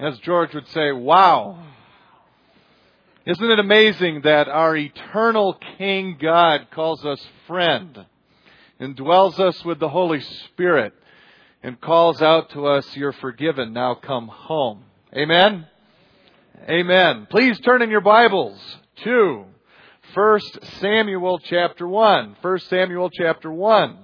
As George would say, wow. Isn't it amazing that our eternal King God calls us friend and dwells us with the Holy Spirit and calls out to us, You're forgiven, now come home. Amen? Amen. Please turn in your Bibles to 1 Samuel chapter 1. 1 Samuel chapter 1.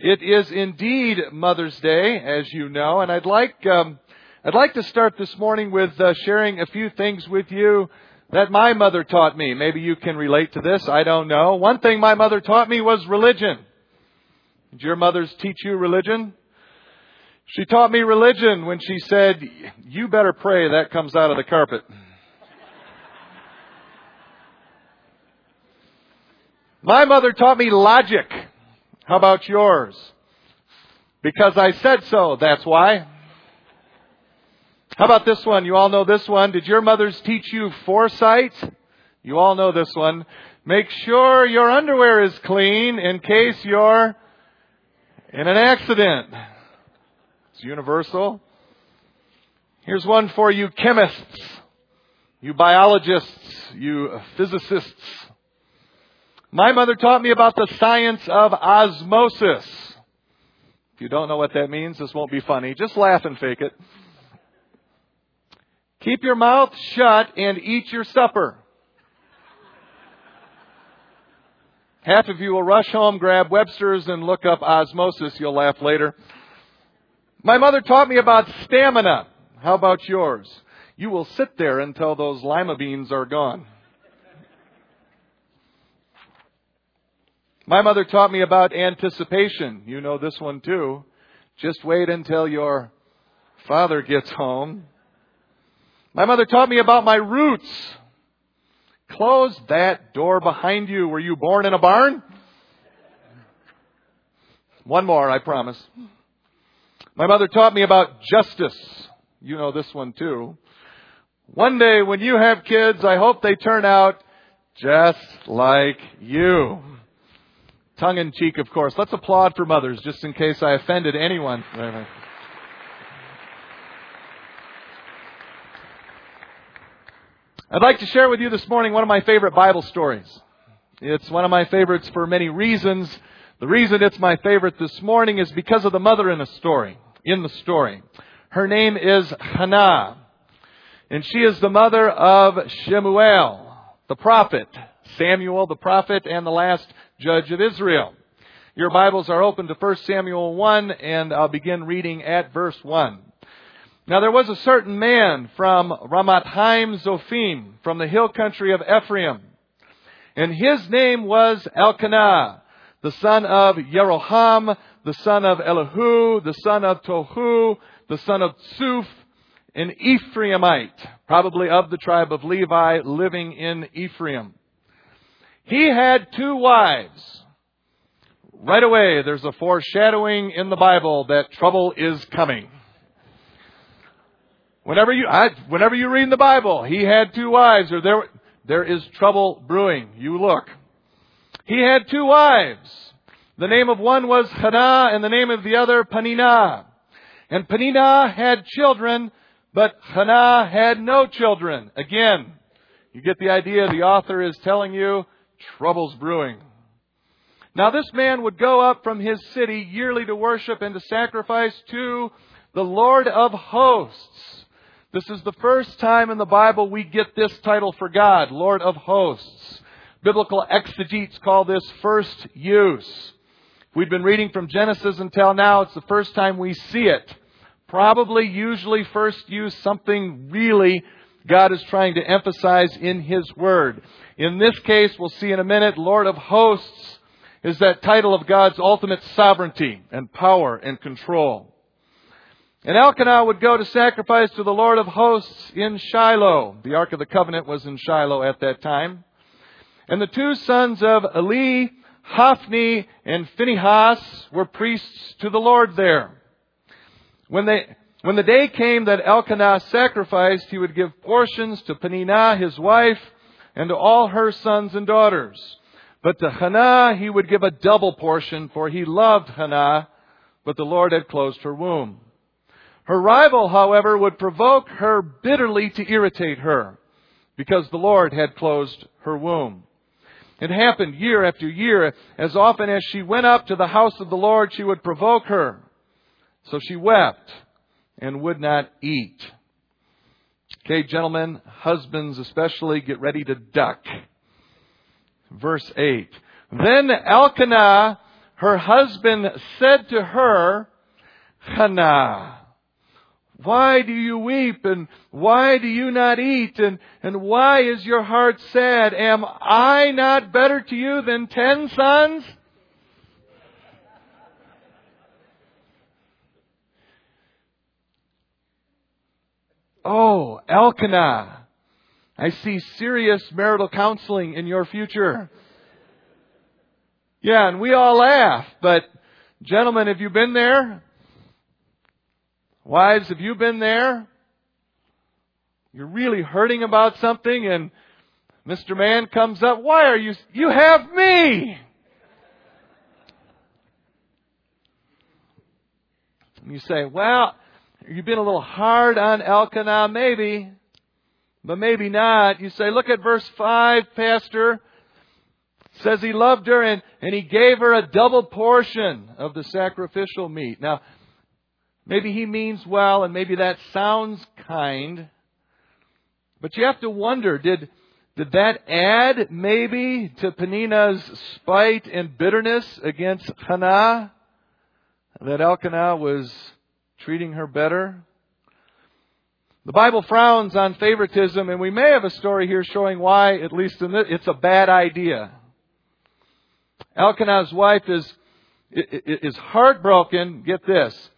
It is indeed Mother's Day, as you know, and I'd like, um, I'd like to start this morning with uh, sharing a few things with you that my mother taught me. Maybe you can relate to this. I don't know. One thing my mother taught me was religion. Did your mothers teach you religion? She taught me religion when she said, You better pray that comes out of the carpet. My mother taught me logic. How about yours? Because I said so, that's why. How about this one? You all know this one. Did your mothers teach you foresight? You all know this one. Make sure your underwear is clean in case you're in an accident. It's universal. Here's one for you chemists, you biologists, you physicists. My mother taught me about the science of osmosis. If you don't know what that means, this won't be funny. Just laugh and fake it. Keep your mouth shut and eat your supper. Half of you will rush home, grab Webster's, and look up osmosis. You'll laugh later. My mother taught me about stamina. How about yours? You will sit there until those lima beans are gone. My mother taught me about anticipation. You know this one too. Just wait until your father gets home. My mother taught me about my roots. Close that door behind you. Were you born in a barn? One more, I promise. My mother taught me about justice. You know this one too. One day when you have kids, I hope they turn out just like you. Tongue in cheek, of course. Let's applaud for mothers, just in case I offended anyone. I'd like to share with you this morning one of my favorite Bible stories. It's one of my favorites for many reasons. The reason it's my favorite this morning is because of the mother in the story in the story. Her name is Hannah, and she is the mother of Shemuel, the prophet, Samuel, the prophet, and the last judge of Israel. Your Bibles are open to 1 Samuel 1, and I'll begin reading at verse 1. Now there was a certain man from Ramathaim Zophim, from the hill country of Ephraim, and his name was Elkanah, the son of Jeroham, the son of Elihu, the son of Tohu, the son of Tsuf, an Ephraimite, probably of the tribe of Levi, living in Ephraim. He had two wives. Right away, there's a foreshadowing in the Bible that trouble is coming. Whenever you, I, whenever you read the Bible, he had two wives, or there, there is trouble brewing. You look. He had two wives. The name of one was Hannah and the name of the other Peninnah. And Peninnah had children, but Hannah had no children. Again, you get the idea. The author is telling you trouble's brewing. Now this man would go up from his city yearly to worship and to sacrifice to the Lord of hosts. This is the first time in the Bible we get this title for God, Lord of hosts. Biblical exegetes call this first use. We've been reading from Genesis until now. It's the first time we see it. Probably, usually, first use something really God is trying to emphasize in His Word. In this case, we'll see in a minute, Lord of Hosts is that title of God's ultimate sovereignty and power and control. And Elkanah would go to sacrifice to the Lord of Hosts in Shiloh. The Ark of the Covenant was in Shiloh at that time. And the two sons of Eli Hophni and Phinehas were priests to the Lord there. When they, when the day came that Elkanah sacrificed, he would give portions to Peninnah, his wife, and to all her sons and daughters. But to Hannah he would give a double portion, for he loved Hannah, but the Lord had closed her womb. Her rival, however, would provoke her bitterly to irritate her because the Lord had closed her womb. It happened year after year. As often as she went up to the house of the Lord, she would provoke her. So she wept and would not eat. Okay, gentlemen, husbands especially, get ready to duck. Verse 8. Then Elkanah, her husband, said to her, Hannah, why do you weep and why do you not eat and, and why is your heart sad? Am I not better to you than ten sons? Oh, Elkanah, I see serious marital counseling in your future. Yeah, and we all laugh, but gentlemen, have you been there? Wives, have you been there? You're really hurting about something and Mr. Man comes up, why are you, you have me! And you say, well, you've been a little hard on Elkanah, maybe, but maybe not. You say, look at verse 5, Pastor. Says he loved her and, and he gave her a double portion of the sacrificial meat. Now, Maybe he means well, and maybe that sounds kind. But you have to wonder, did, did that add maybe to Peninnah's spite and bitterness against Hannah? That Elkanah was treating her better? The Bible frowns on favoritism, and we may have a story here showing why, at least in this, it's a bad idea. Elkanah's wife is, is heartbroken, get this,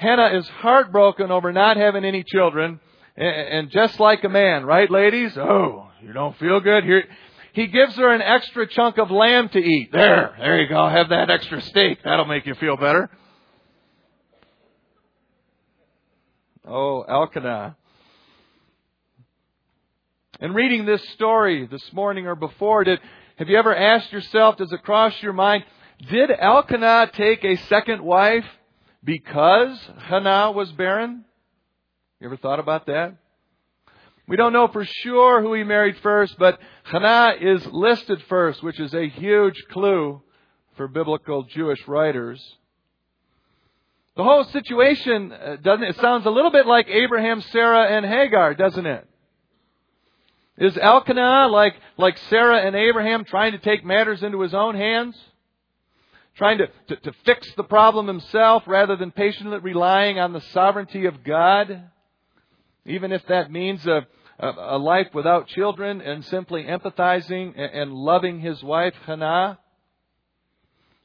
Hannah is heartbroken over not having any children. And just like a man, right, ladies? Oh, you don't feel good? Here, he gives her an extra chunk of lamb to eat. There, there you go. Have that extra steak. That'll make you feel better. Oh, Elkanah. In reading this story this morning or before, did, have you ever asked yourself, does it cross your mind, did Elkanah take a second wife? Because Hannah was barren? You ever thought about that? We don't know for sure who he married first, but Hannah is listed first, which is a huge clue for biblical Jewish writers. The whole situation uh, doesn't it sounds a little bit like Abraham, Sarah, and Hagar, doesn't it? Is Elkanah like like Sarah and Abraham trying to take matters into his own hands? Trying to, to, to fix the problem himself rather than patiently relying on the sovereignty of God, even if that means a, a, a life without children and simply empathizing and, and loving his wife, Hannah.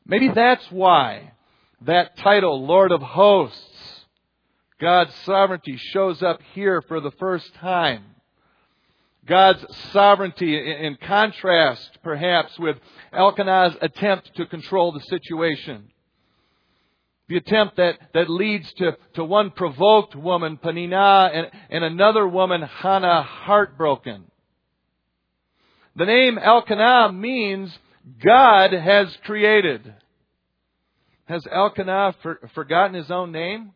Maybe that's why that title, Lord of Hosts, God's sovereignty, shows up here for the first time. God's sovereignty in contrast, perhaps, with Elkanah's attempt to control the situation. The attempt that, that leads to, to one provoked woman, Peninnah, and, and another woman, Hannah, heartbroken. The name Elkanah means God has created. Has Elkanah for, forgotten his own name?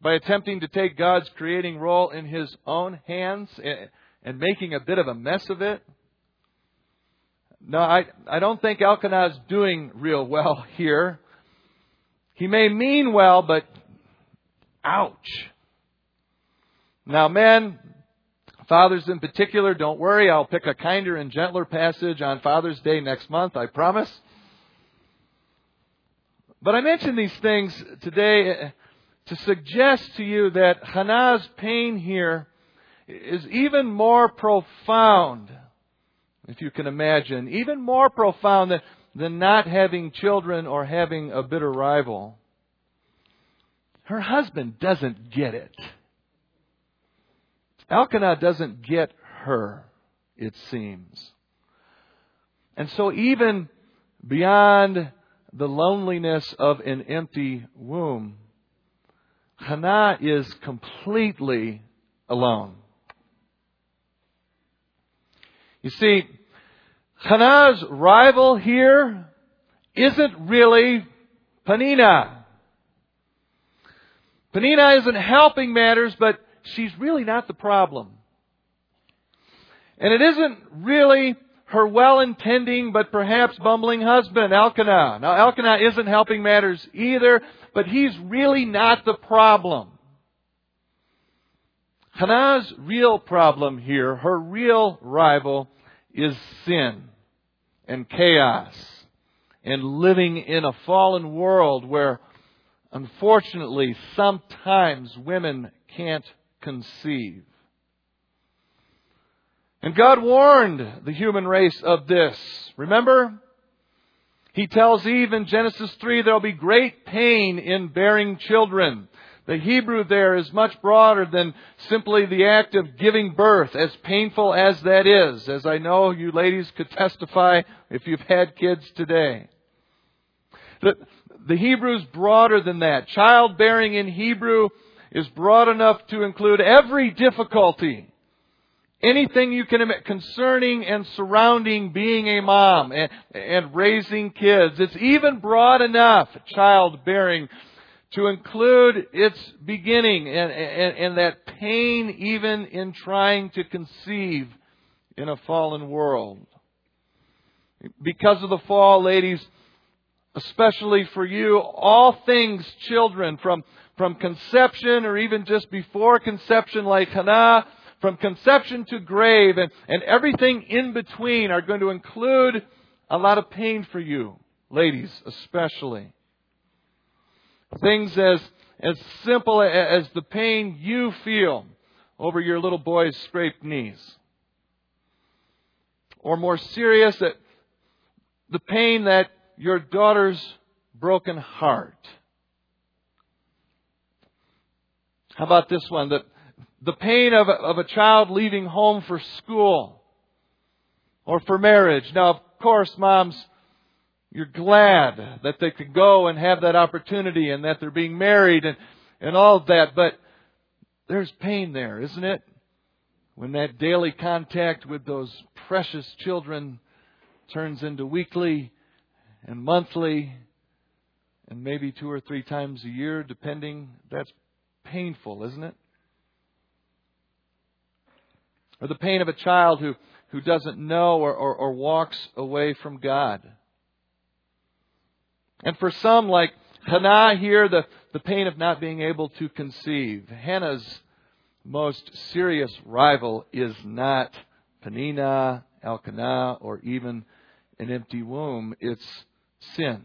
By attempting to take God's creating role in his own hands eh, and making a bit of a mess of it? No, I, I don't think Elkanah's doing real well here. He may mean well, but ouch. Now, men, fathers in particular, don't worry. I'll pick a kinder and gentler passage on Father's Day next month, I promise. But I mention these things today to suggest to you that Hannah's pain here is even more profound, if you can imagine, even more profound than, than not having children or having a bitter rival. Her husband doesn't get it. Elkanah doesn't get her, it seems. And so even beyond the loneliness of an empty womb, Hannah is completely alone. You see, Hannah's rival here isn't really Peninnah. Peninnah isn't helping matters, but she's really not the problem. And it isn't really her well-intending but perhaps bumbling husband, Elkanah. Now, Elkanah isn't helping matters either, but he's really not the problem. Hannah's real problem here, her real rival, is sin and chaos and living in a fallen world where unfortunately sometimes women can't conceive. And God warned the human race of this. Remember? He tells Eve in Genesis 3 there'll be great pain in bearing children. The Hebrew there is much broader than simply the act of giving birth, as painful as that is, as I know you ladies could testify if you've had kids today. The, the Hebrew is broader than that. Childbearing in Hebrew is broad enough to include every difficulty. Anything you can imagine concerning and surrounding being a mom and, and raising kids. It's even broad enough, childbearing, to include its beginning and, and, and that pain even in trying to conceive in a fallen world. Because of the fall, ladies, especially for you, all things children from, from conception or even just before conception like Hannah, from conception to grave and, and everything in between are going to include a lot of pain for you, ladies especially. Things as, as simple as the pain you feel over your little boy's scraped knees. Or more serious, that the pain that your daughter's broken heart. How about this one? The, the pain of a, of a child leaving home for school or for marriage. Now, of course, moms, you're glad that they could go and have that opportunity and that they're being married and, and all of that, but there's pain there, isn't it? When that daily contact with those precious children turns into weekly and monthly and maybe two or three times a year, depending, that's painful, isn't it? Or the pain of a child who, who doesn't know or, or, or walks away from God. And for some, like Hannah here, the, the pain of not being able to conceive. Hannah's most serious rival is not Peninnah, Elkanah, or even an empty womb. It's sin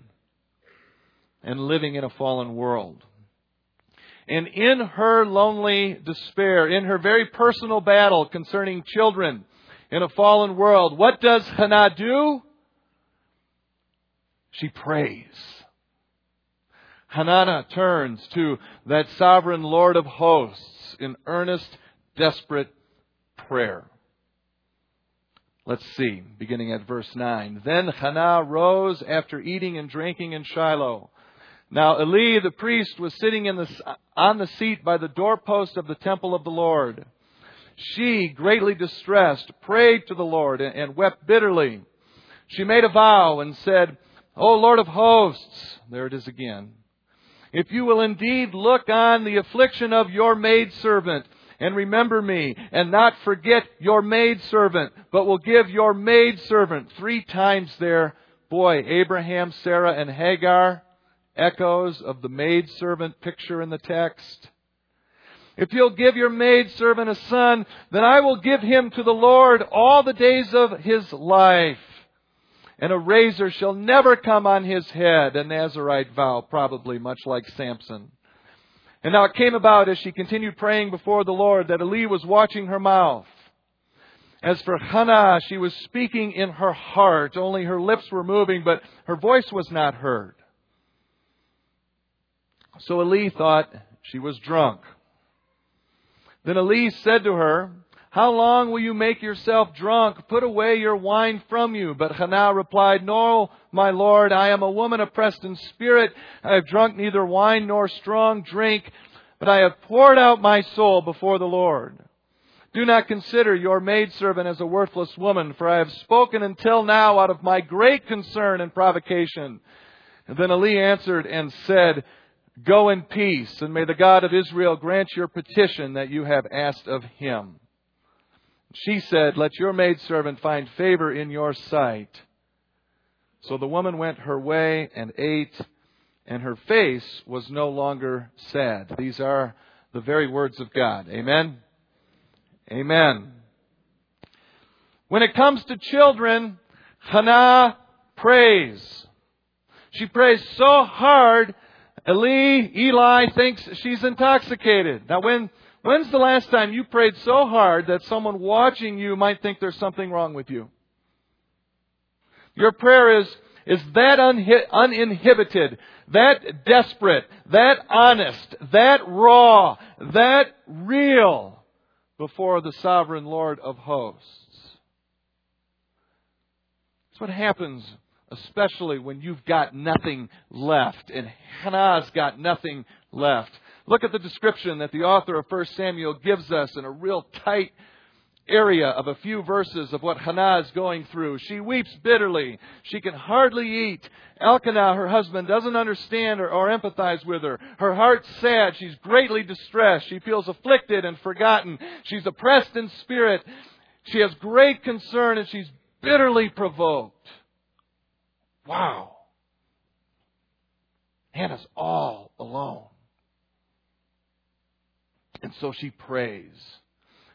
and living in a fallen world. And in her lonely despair, in her very personal battle concerning children in a fallen world, what does Hannah do? She prays. Hannah turns to that sovereign Lord of hosts in earnest, desperate prayer. Let's see, beginning at verse 9. Then Hannah rose after eating and drinking in Shiloh. Now Eli the priest was sitting the, on the seat by the doorpost of the temple of the Lord. She, greatly distressed, prayed to the Lord and, and wept bitterly. She made a vow and said, O Lord of hosts, there it is again, if you will indeed look on the affliction of your maidservant and remember me and not forget your maidservant, but will give your maidservant three times there, boy, Abraham, Sarah, and Hagar, echoes of the maidservant picture in the text. If you'll give your maidservant a son, then I will give him to the Lord all the days of his life and a razor shall never come on his head, a Nazarite vow, probably much like Samson. And now it came about as she continued praying before the Lord that Eli was watching her mouth. As for Hannah, she was speaking in her heart, only her lips were moving, but her voice was not heard. So Eli thought she was drunk. Then Eli said to her, how long will you make yourself drunk? Put away your wine from you. But Hannah replied, No, my lord, I am a woman oppressed in spirit. I have drunk neither wine nor strong drink, but I have poured out my soul before the Lord. Do not consider your maidservant as a worthless woman, for I have spoken until now out of my great concern and provocation. And then Eli answered and said, Go in peace, and may the God of Israel grant your petition that you have asked of him. She said, Let your maidservant find favor in your sight. So the woman went her way and ate, and her face was no longer sad. These are the very words of God. Amen? Amen. When it comes to children, Hannah prays. She prays so hard, Eli, Eli thinks she's intoxicated. Now when, when's the last time you prayed so hard that someone watching you might think there's something wrong with you? Your prayer is, is that uninhibited, that desperate, that honest, that raw, that real before the sovereign Lord of hosts. That's what happens especially when you've got nothing left. And Hannah's got nothing left. Look at the description that the author of 1 Samuel gives us in a real tight area of a few verses of what Hannah is going through. She weeps bitterly. She can hardly eat. Elkanah, her husband, doesn't understand or, or empathize with her. Her heart's sad. She's greatly distressed. She feels afflicted and forgotten. She's oppressed in spirit. She has great concern and she's bitterly provoked. Wow. Hannah's all alone. And so she prays.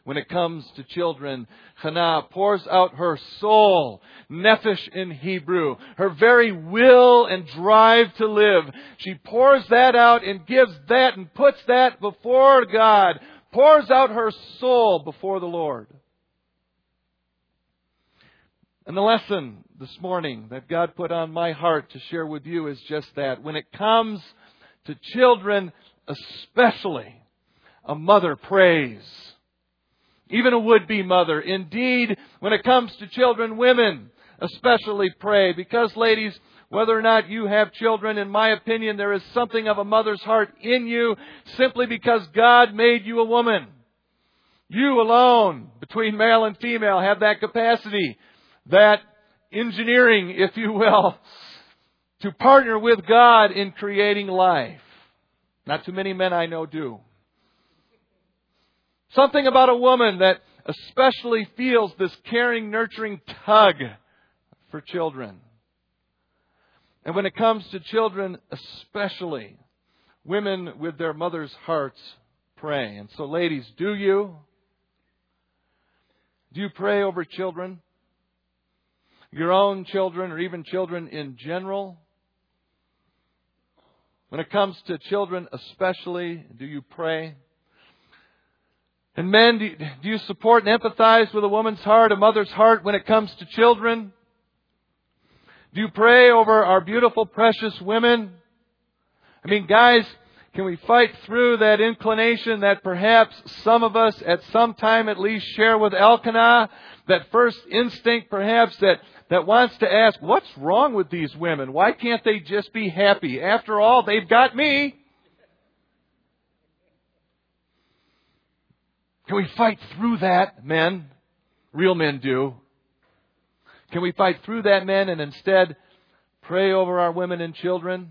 When it comes to children, Hannah pours out her soul, nephesh in Hebrew, her very will and drive to live. She pours that out and gives that and puts that before God, pours out her soul before the Lord. And the lesson this morning that God put on my heart to share with you is just that. When it comes to children, especially, a mother prays. Even a would-be mother. Indeed, when it comes to children, women especially pray. Because ladies, whether or not you have children, in my opinion, there is something of a mother's heart in you simply because God made you a woman. You alone, between male and female, have that capacity that engineering, if you will, to partner with God in creating life. Not too many men I know do. Something about a woman that especially feels this caring, nurturing tug for children. And when it comes to children, especially, women with their mother's hearts pray. And so, ladies, do you? Do you pray over children? your own children or even children in general? When it comes to children especially, do you pray? And men, do you, support and empathize with a woman's heart, a mother's heart when it comes to children? Do you pray over our beautiful, precious women? I mean, guys, can we fight through that inclination that perhaps some of us at some time at least share with Elkanah? That first instinct perhaps that that wants to ask, what's wrong with these women? Why can't they just be happy? After all, they've got me. Can we fight through that, men? Real men do. Can we fight through that, men, and instead pray over our women and children?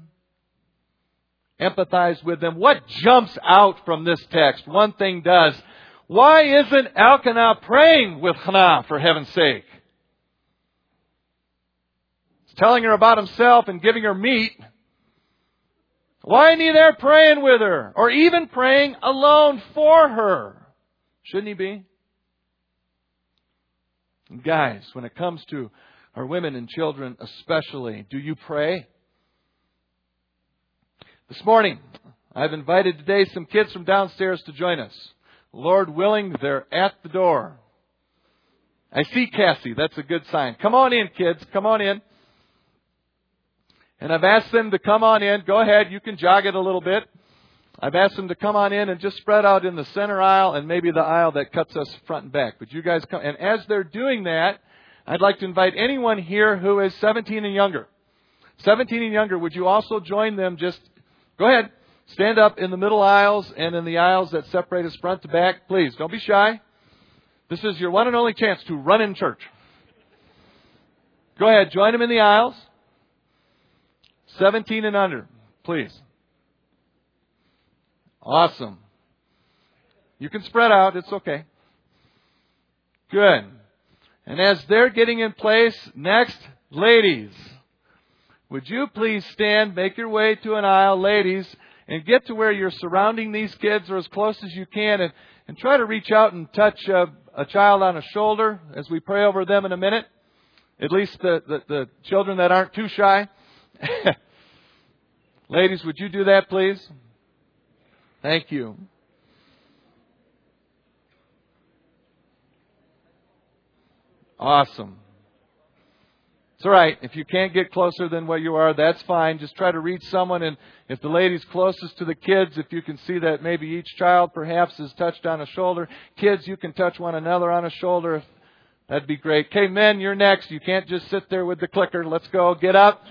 Empathize with them. What jumps out from this text? One thing does. Why isn't Elkanah praying with Hannah, for heaven's sake? He's telling her about himself and giving her meat. Why isn't he there praying with her? Or even praying alone for her? Shouldn't he be? guys, when it comes to our women and children especially, do you pray? This morning, I've invited today some kids from downstairs to join us. Lord willing, they're at the door. I see Cassie. That's a good sign. Come on in, kids. Come on in. And I've asked them to come on in. Go ahead, you can jog it a little bit. I've asked them to come on in and just spread out in the center aisle and maybe the aisle that cuts us front and back. But you guys come, and as they're doing that, I'd like to invite anyone here who is 17 and younger. 17 and younger, would you also join them? Just go ahead, stand up in the middle aisles and in the aisles that separate us front to back. Please, don't be shy. This is your one and only chance to run in church. Go ahead, join them in the aisles. 17 and under, please. Awesome. You can spread out. It's okay. Good. And as they're getting in place, next, ladies. Would you please stand, make your way to an aisle, ladies, and get to where you're surrounding these kids or as close as you can and, and try to reach out and touch a, a child on a shoulder as we pray over them in a minute. At least the, the, the children that aren't too shy. ladies, would you do that, please? Thank you. Awesome. It's all right. If you can't get closer than where you are, that's fine. Just try to reach someone. And if the lady's closest to the kids, if you can see that maybe each child perhaps is touched on a shoulder. Kids, you can touch one another on a shoulder. That'd be great. Okay, men, you're next. You can't just sit there with the clicker. Let's go. Get up.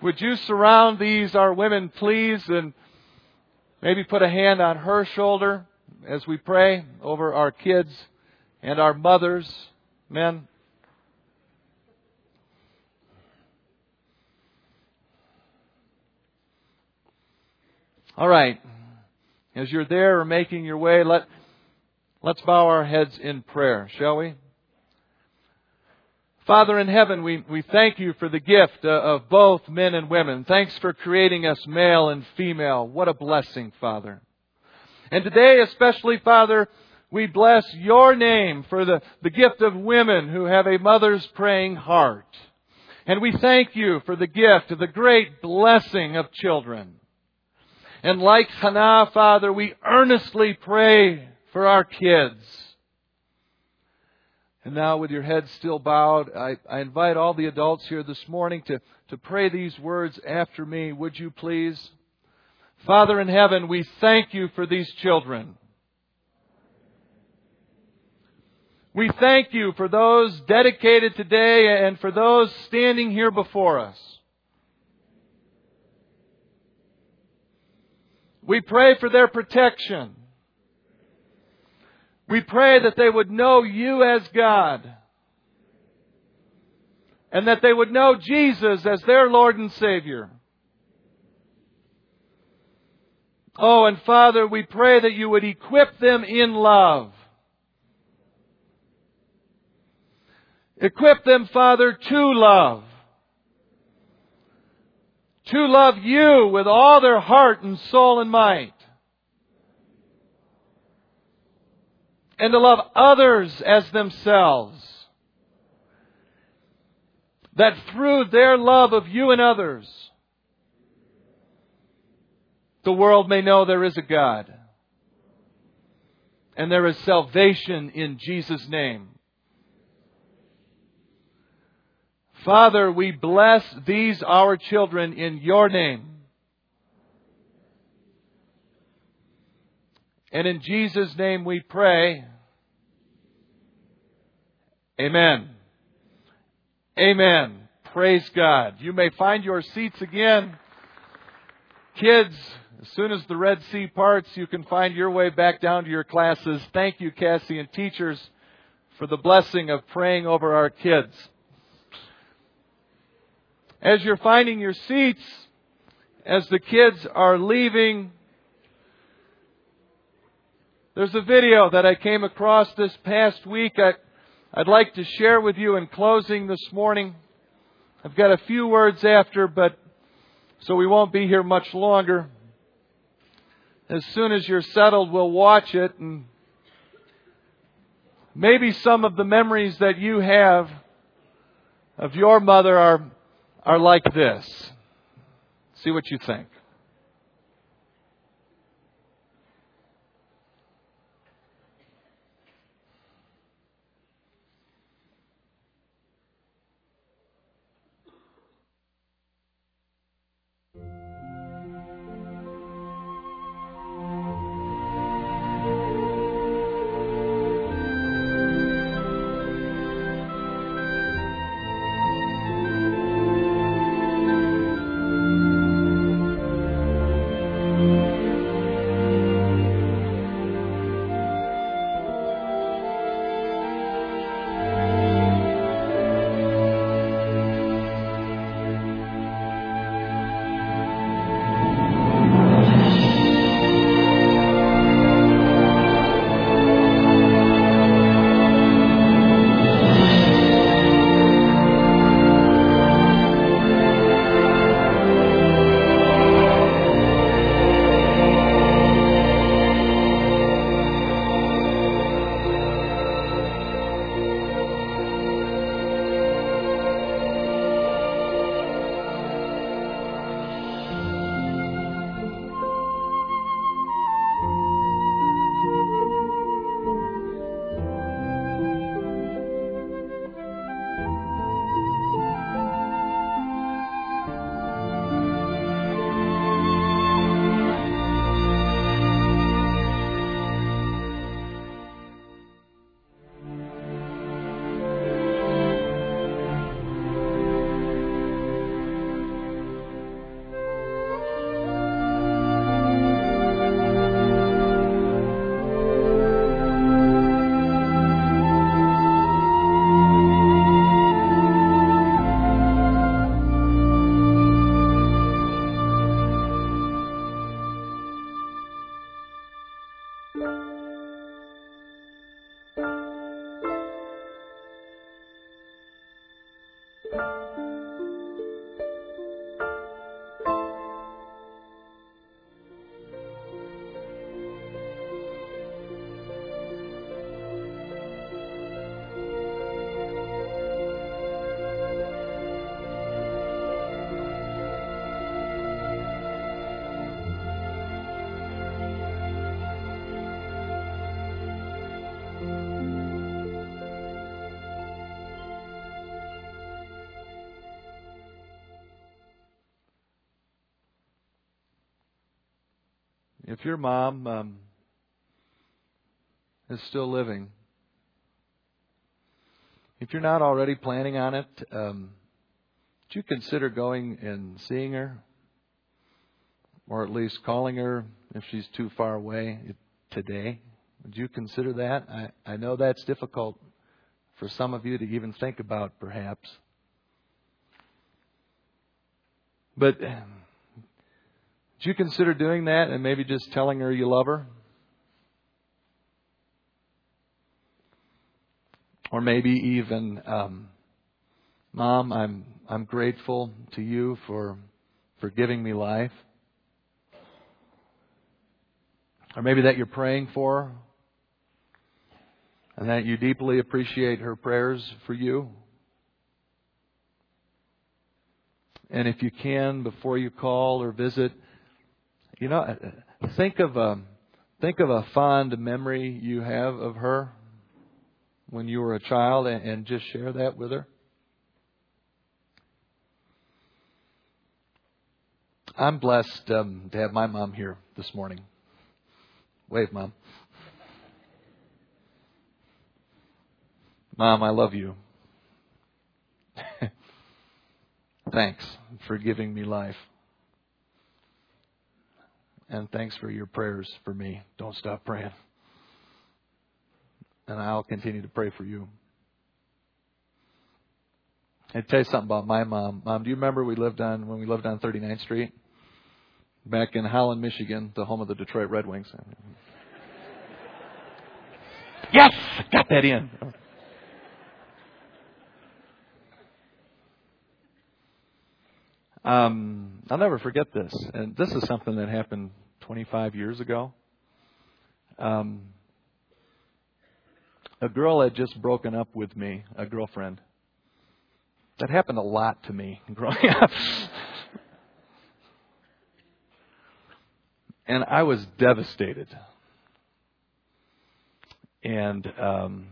Would you surround these, our women, please, and maybe put a hand on her shoulder as we pray over our kids and our mothers, men. All right. As you're there or making your way, let, let's bow our heads in prayer, shall we? Father in heaven, we, we thank you for the gift uh, of both men and women. Thanks for creating us male and female. What a blessing, Father. And today, especially, Father, we bless your name for the, the gift of women who have a mother's praying heart. And we thank you for the gift of the great blessing of children. And like Hannah, Father, we earnestly pray for our kids. And now, with your head still bowed, I, I, invite all the adults here this morning to, to pray these words after me. Would you please? Father in heaven, we thank you for these children. We thank you for those dedicated today and for those standing here before us. We pray for their protection. We pray that they would know you as God. And that they would know Jesus as their Lord and Savior. Oh, and Father, we pray that you would equip them in love. Equip them, Father, to love to love you with all their heart and soul and might. And to love others as themselves. That through their love of you and others, the world may know there is a God. And there is salvation in Jesus' name. Father, we bless these our children in your name. And in Jesus' name we pray. Amen. Amen. Praise God. You may find your seats again. Kids, as soon as the Red Sea parts, you can find your way back down to your classes. Thank you, Cassie, and teachers, for the blessing of praying over our kids as you're finding your seats, as the kids are leaving, there's a video that I came across this past week I, I'd like to share with you in closing this morning. I've got a few words after, but so we won't be here much longer. As soon as you're settled, we'll watch it and maybe some of the memories that you have of your mother are are like this. See what you think. If your mom um, is still living, if you're not already planning on it, um, would you consider going and seeing her? Or at least calling her if she's too far away today? Would you consider that? I, I know that's difficult for some of you to even think about, perhaps. But would you consider doing that and maybe just telling her you love her? Or maybe even, um, Mom, I'm I'm grateful to you for for giving me life. Or maybe that you're praying for and that you deeply appreciate her prayers for you. And if you can, before you call or visit, you know, think of a think of a fond memory you have of her when you were a child, and just share that with her. I'm blessed um, to have my mom here this morning. Wave, mom. Mom, I love you. thanks for giving me life. And thanks for your prayers for me. Don't stop praying. And I'll continue to pray for you. I'd tell you something about my mom. Mom, do you remember we lived on when we lived on 39th Street? Back in Holland, Michigan, the home of the Detroit Red Wings. Yes! Got that in. Um, I'll never forget this. And this is something that happened 25 years ago. Um, a girl had just broken up with me, a girlfriend. That happened a lot to me growing up. and I was devastated. And um,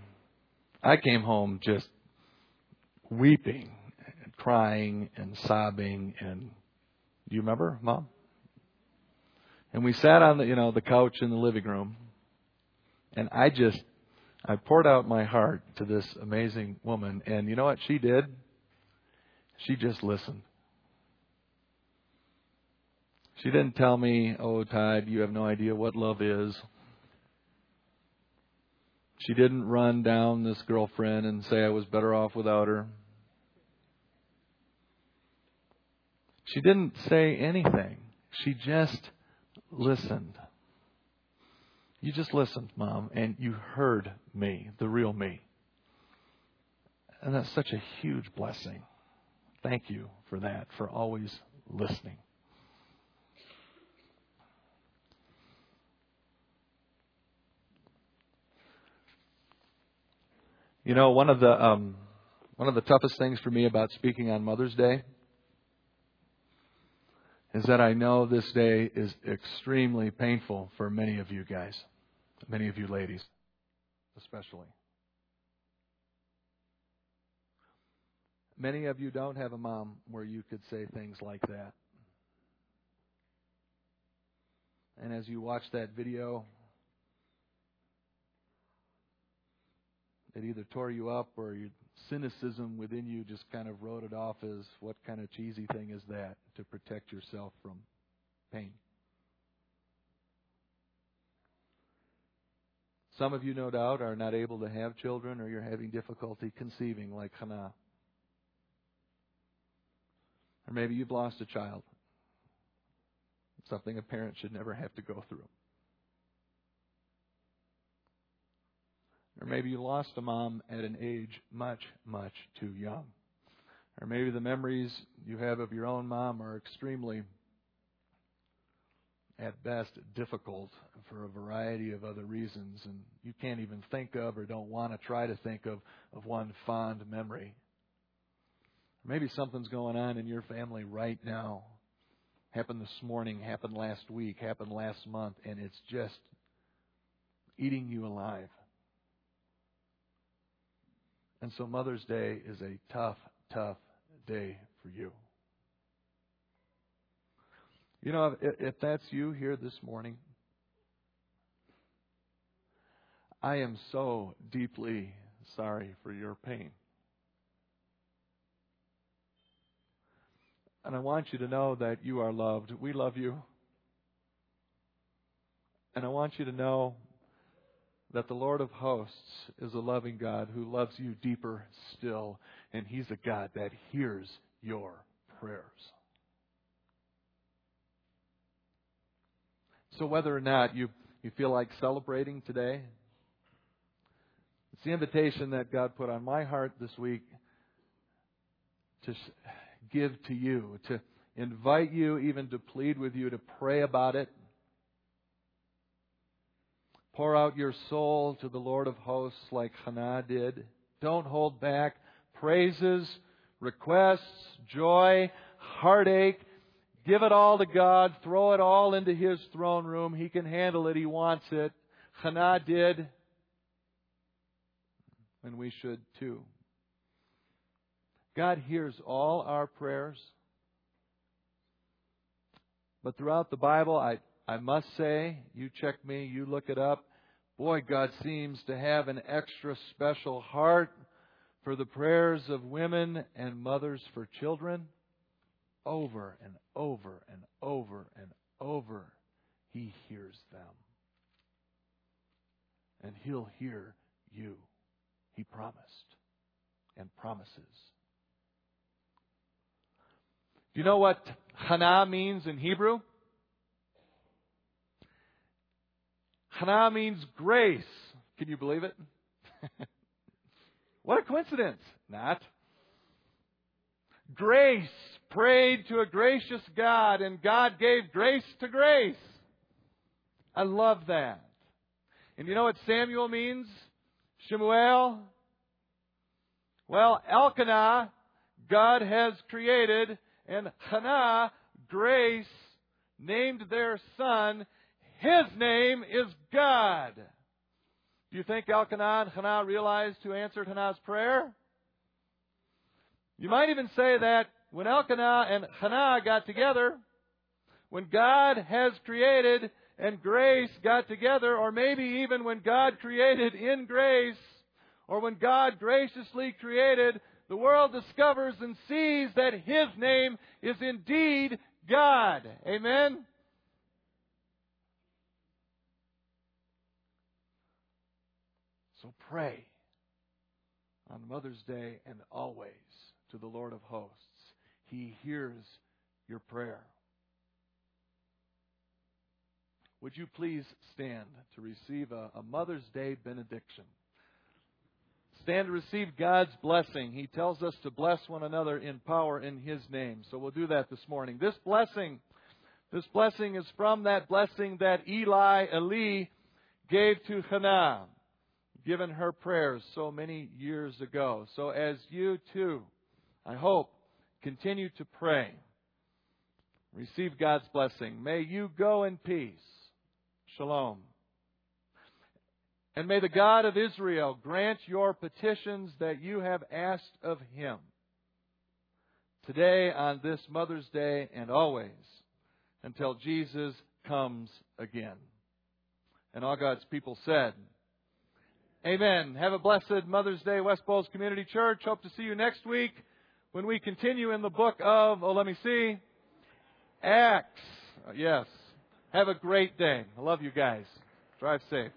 I came home just weeping and crying and sobbing and do you remember, Mom? And we sat on the you know, the couch in the living room and I just I poured out my heart to this amazing woman and you know what she did? She just listened. She didn't tell me, "Oh, Todd, you have no idea what love is." She didn't run down this girlfriend and say I was better off without her. She didn't say anything. She just listened. You just listened, Mom, and you heard me, the real me. And that's such a huge blessing. Thank you for that, for always listening. You know, one of the um, one of the toughest things for me about speaking on Mother's Day is that I know this day is extremely painful for many of you guys, many of you ladies, especially. Many of you don't have a mom where you could say things like that. And as you watch that video, it either tore you up or you cynicism within you just kind of wrote it off as what kind of cheesy thing is that to protect yourself from pain. Some of you, no doubt, are not able to have children or you're having difficulty conceiving, like Hannah. Or maybe you've lost a child. Something a parent should never have to go through. Or maybe you lost a mom at an age much, much too young. Or maybe the memories you have of your own mom are extremely, at best, difficult for a variety of other reasons, and you can't even think of or don't want to try to think of, of one fond memory. Or Maybe something's going on in your family right now. Happened this morning, happened last week, happened last month, and it's just eating you alive. And so Mother's Day is a tough, tough day for you. You know, if, if that's you here this morning, I am so deeply sorry for your pain. And I want you to know that you are loved. We love you. And I want you to know that the Lord of hosts is a loving God who loves you deeper still, and He's a God that hears your prayers. So whether or not you, you feel like celebrating today, it's the invitation that God put on my heart this week to give to you, to invite you, even to plead with you to pray about it. Pour out your soul to the Lord of hosts like Hannah did. Don't hold back. Praises, requests, joy, heartache. Give it all to God. Throw it all into His throne room. He can handle it. He wants it. Hannah did. And we should too. God hears all our prayers. But throughout the Bible, I, I must say, you check me, you look it up. Boy, God seems to have an extra special heart for the prayers of women and mothers for children. Over and over and over and over, He hears them. And He'll hear you. He promised and promises. Do you know what Hana means in Hebrew? Hana means grace. Can you believe it? what a coincidence. Not. Grace prayed to a gracious God and God gave grace to grace. I love that. And you know what Samuel means? Shemuel? Well, Elkanah, God has created and Hannah, grace, named their son. His name is God. Do you think Elkanah and Hannah realized who answered Hannah's prayer? You might even say that when Elkanah and Hannah got together, when God has created and grace got together, or maybe even when God created in grace, or when God graciously created the world discovers and sees that His name is indeed God. Amen? So pray on Mother's Day and always to the Lord of hosts. He hears your prayer. Would you please stand to receive a, a Mother's Day benediction? Stand to receive God's blessing. He tells us to bless one another in power in His name. So we'll do that this morning. This blessing, this blessing is from that blessing that Eli, Eli, gave to Hannah, given her prayers so many years ago. So as you too, I hope, continue to pray, receive God's blessing. May you go in peace. Shalom. And may the God of Israel grant your petitions that you have asked of him today on this Mother's Day and always until Jesus comes again. And all God's people said, Amen. Have a blessed Mother's Day, West Bowles Community Church. Hope to see you next week when we continue in the book of, oh, let me see, Acts. Uh, yes. Have a great day. I love you guys. Drive safe.